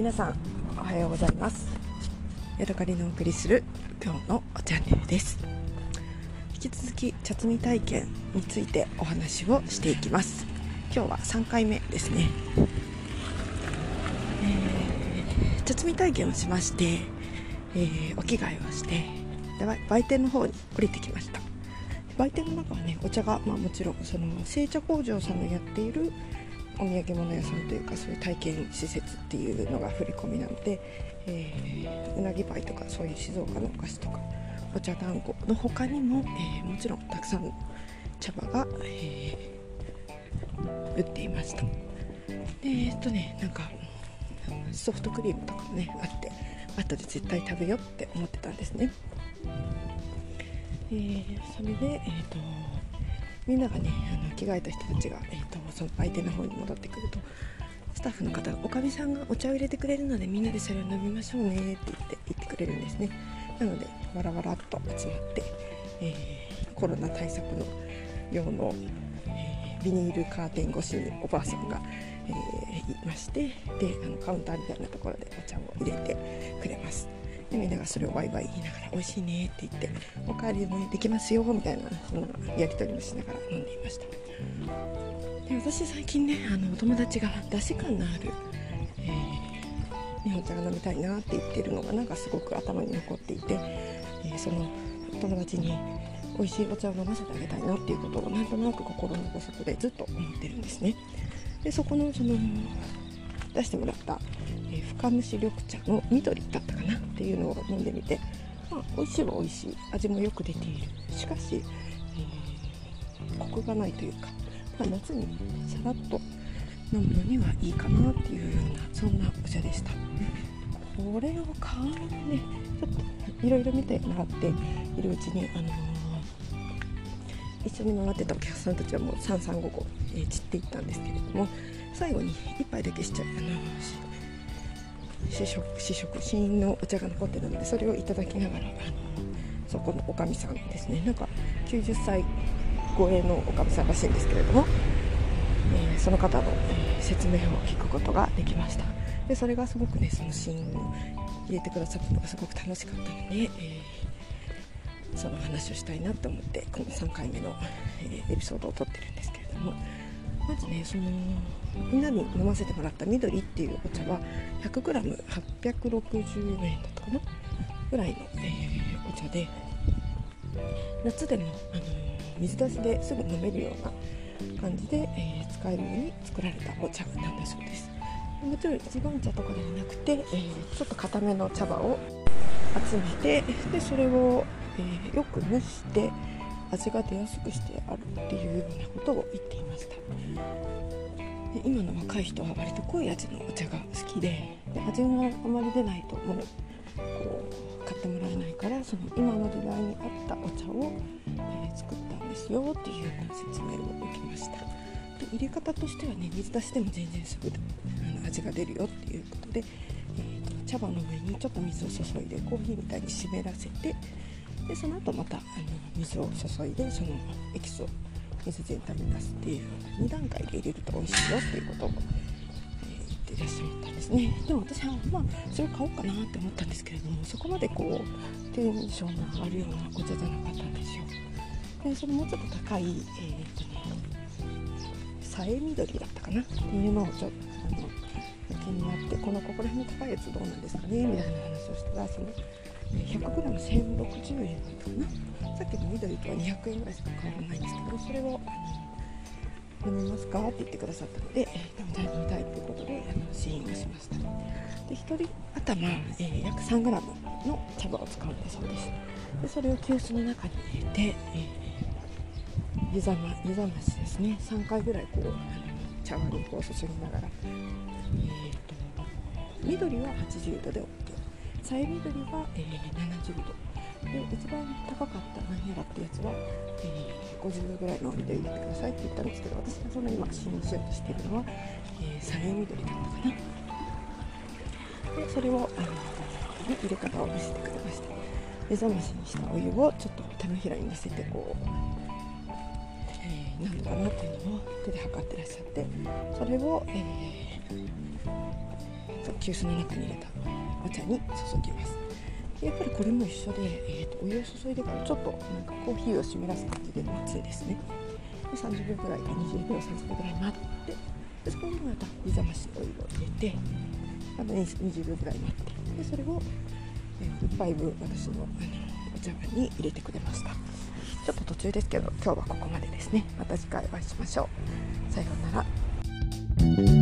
皆さんおはようございます。ヤドカリのお送りする今日のチャンネルです。引き続き茶摘み体験についてお話をしていきます。今日は3回目ですね、えー、茶摘み体験をしまして、えー、お着替えをして売店の方に降りてきました。売店の中はねお茶が、まあ、もちろんその製茶工場さんのやっているお土産物屋さんというかそういう体験施設っていうのが振り込みなので、えー、うなぎパイとかそういう静岡のお菓子とかお茶団子の他にも、えー、もちろんたくさんの茶葉が、えー、売っていました。でえっとねなんかソフトクリームとかもねあって後で絶対食べようって思ってたんですね、えー、それでえっ、とみんながねあの着替えた人たちが、えーと、その相手の方に戻ってくるとスタッフの方が「おかみさんがお茶を入れてくれるのでみんなでそれを飲みましょうね」って言って言ってくれるんですね。なのでわらわらっと集まって、えー、コロナ対策の用の、えー、ビニールカーテン越しにおばあさんが、えー、いましてであのカウンターみたいなところでお茶を入れてくれます。でみんながそれをワイワイ言いながら「美味しいね」って言って「おかわりもできますよ」みたいなそのやり取りもしながら飲んでいました。で私最近ねあのお友達がだし感のある、えー、日本茶が飲みたいなって言ってるのがなんかすごく頭に残っていて、えー、そのお友達に美味しいお茶を飲ませてあげたいなっていうことをなんとなく心の底でずっと思ってるんですね。でそこのその出してもらった、えー、深蒸し緑茶の緑だったかなっていうのを飲んでみて、まあ、美味しいは美味しい。味もよく出ている。しかし、えー、コクがないというか、まあ、夏にさらっと飲むのにはいいかなっていうようなそんなお茶でした。これを買うねちょっといろいろ見てもらっているうちにあのー一緒に回ってたお客さんたちはもう3355、えー、散っていったんですけれども最後に1杯だけしちゃうあの試食試食試飲のお茶が残ってるのでそれをいただきながらあのそこのおかみさんですね。なんか90歳超えのおかみさんらしいんですけれども、えー、その方の、説明を聞くことができました。でそれがすごくねそのシーンを入れてくださったのがすごく楽しかったので、えー、その話をしたいなと思ってこの3回目の、えエピソードを撮ってるんですけれどもまずねそのみんなに飲ませてもらった緑っていうお茶は 100g860 円だったかなぐらいの、えー、お茶で夏でも、あのー、水出しですぐ飲めるような感じで、えー、使えるように作られたお茶なんだそうです。もちろん一番茶とかではなくて、えー、ちょっと固めの茶葉を集めてでそれを、えよく蒸して味が出やすくしてあるっていうようなことを言っていました。で今の若い人は割と濃い味のお茶が好きでで味があまり出ないともうこう買ってもらえないからその今の時代に合ったお茶を、えー、作ったんですよっていうような説明を受けました。で入れ方としてはね水出しでも全然すぐあの味が出るよっていうことで、えーと、茶葉の上にちょっと水を注いでコーヒーみたいに湿らせてでその後またあの水を注いでそのエキスを水全体に出すっていう2段階で入れると美味しいよっていうことを、えー、言ってらっしゃったんですね。でも私はまあそれを買おうかなって思ったんですけれどもそこまでこうテンションの上がるようなお茶じゃなかったんですよ。でそれもうちょっと高いえー、っとねさえ緑だったかな？っていうのをちょっとあの気になってこのここら辺の高いやつどうなんですかね？みたいな話をしたらその 100g1060 円だったかな。さっきの緑とは200円ぐらいしか変わらないんですけどそれを飲みますか？って言ってくださったので、飲みたい飲みたいということであの試飲をしました。で1人頭、えー、約 3g の茶葉を使うんだそうです。でそれを急須の中に入れて、えー、湯冷ま湯冷ましですね。3回ぐらいこうあの茶碗にこう注ぎながら、えーと、緑は80度で OK さえ緑は、えー、70度。で一番高かった何やらってやつは、えー、50度ぐらいの緑入れてくださいって言ったんですけど私がその今試飲しようとしてるのは、えー、さえ緑だったかな。でそれをあの入れ方を見せてくれました目覚ましにしたお湯をちょっと手のひらに乗せてこう、えー、何度かなっていうのを手で測ってらっしゃってそれを、えー急須の中に入れた。お茶に注ぎます。やっぱりこれも一緒で、えーと、お湯を注いでからちょっとなんかコーヒーを湿らす感じで待つですね。で30秒ぐらいか20秒30秒ぐらい待ってでそこにまた湯冷ましオイルを入れてあと20秒ぐらい待ってでそれを、え、1杯分私のあのお茶碗に入れてくれました。ちょっと途中ですけど今日はここまでですね。また次回お会いしましょう。さようなら。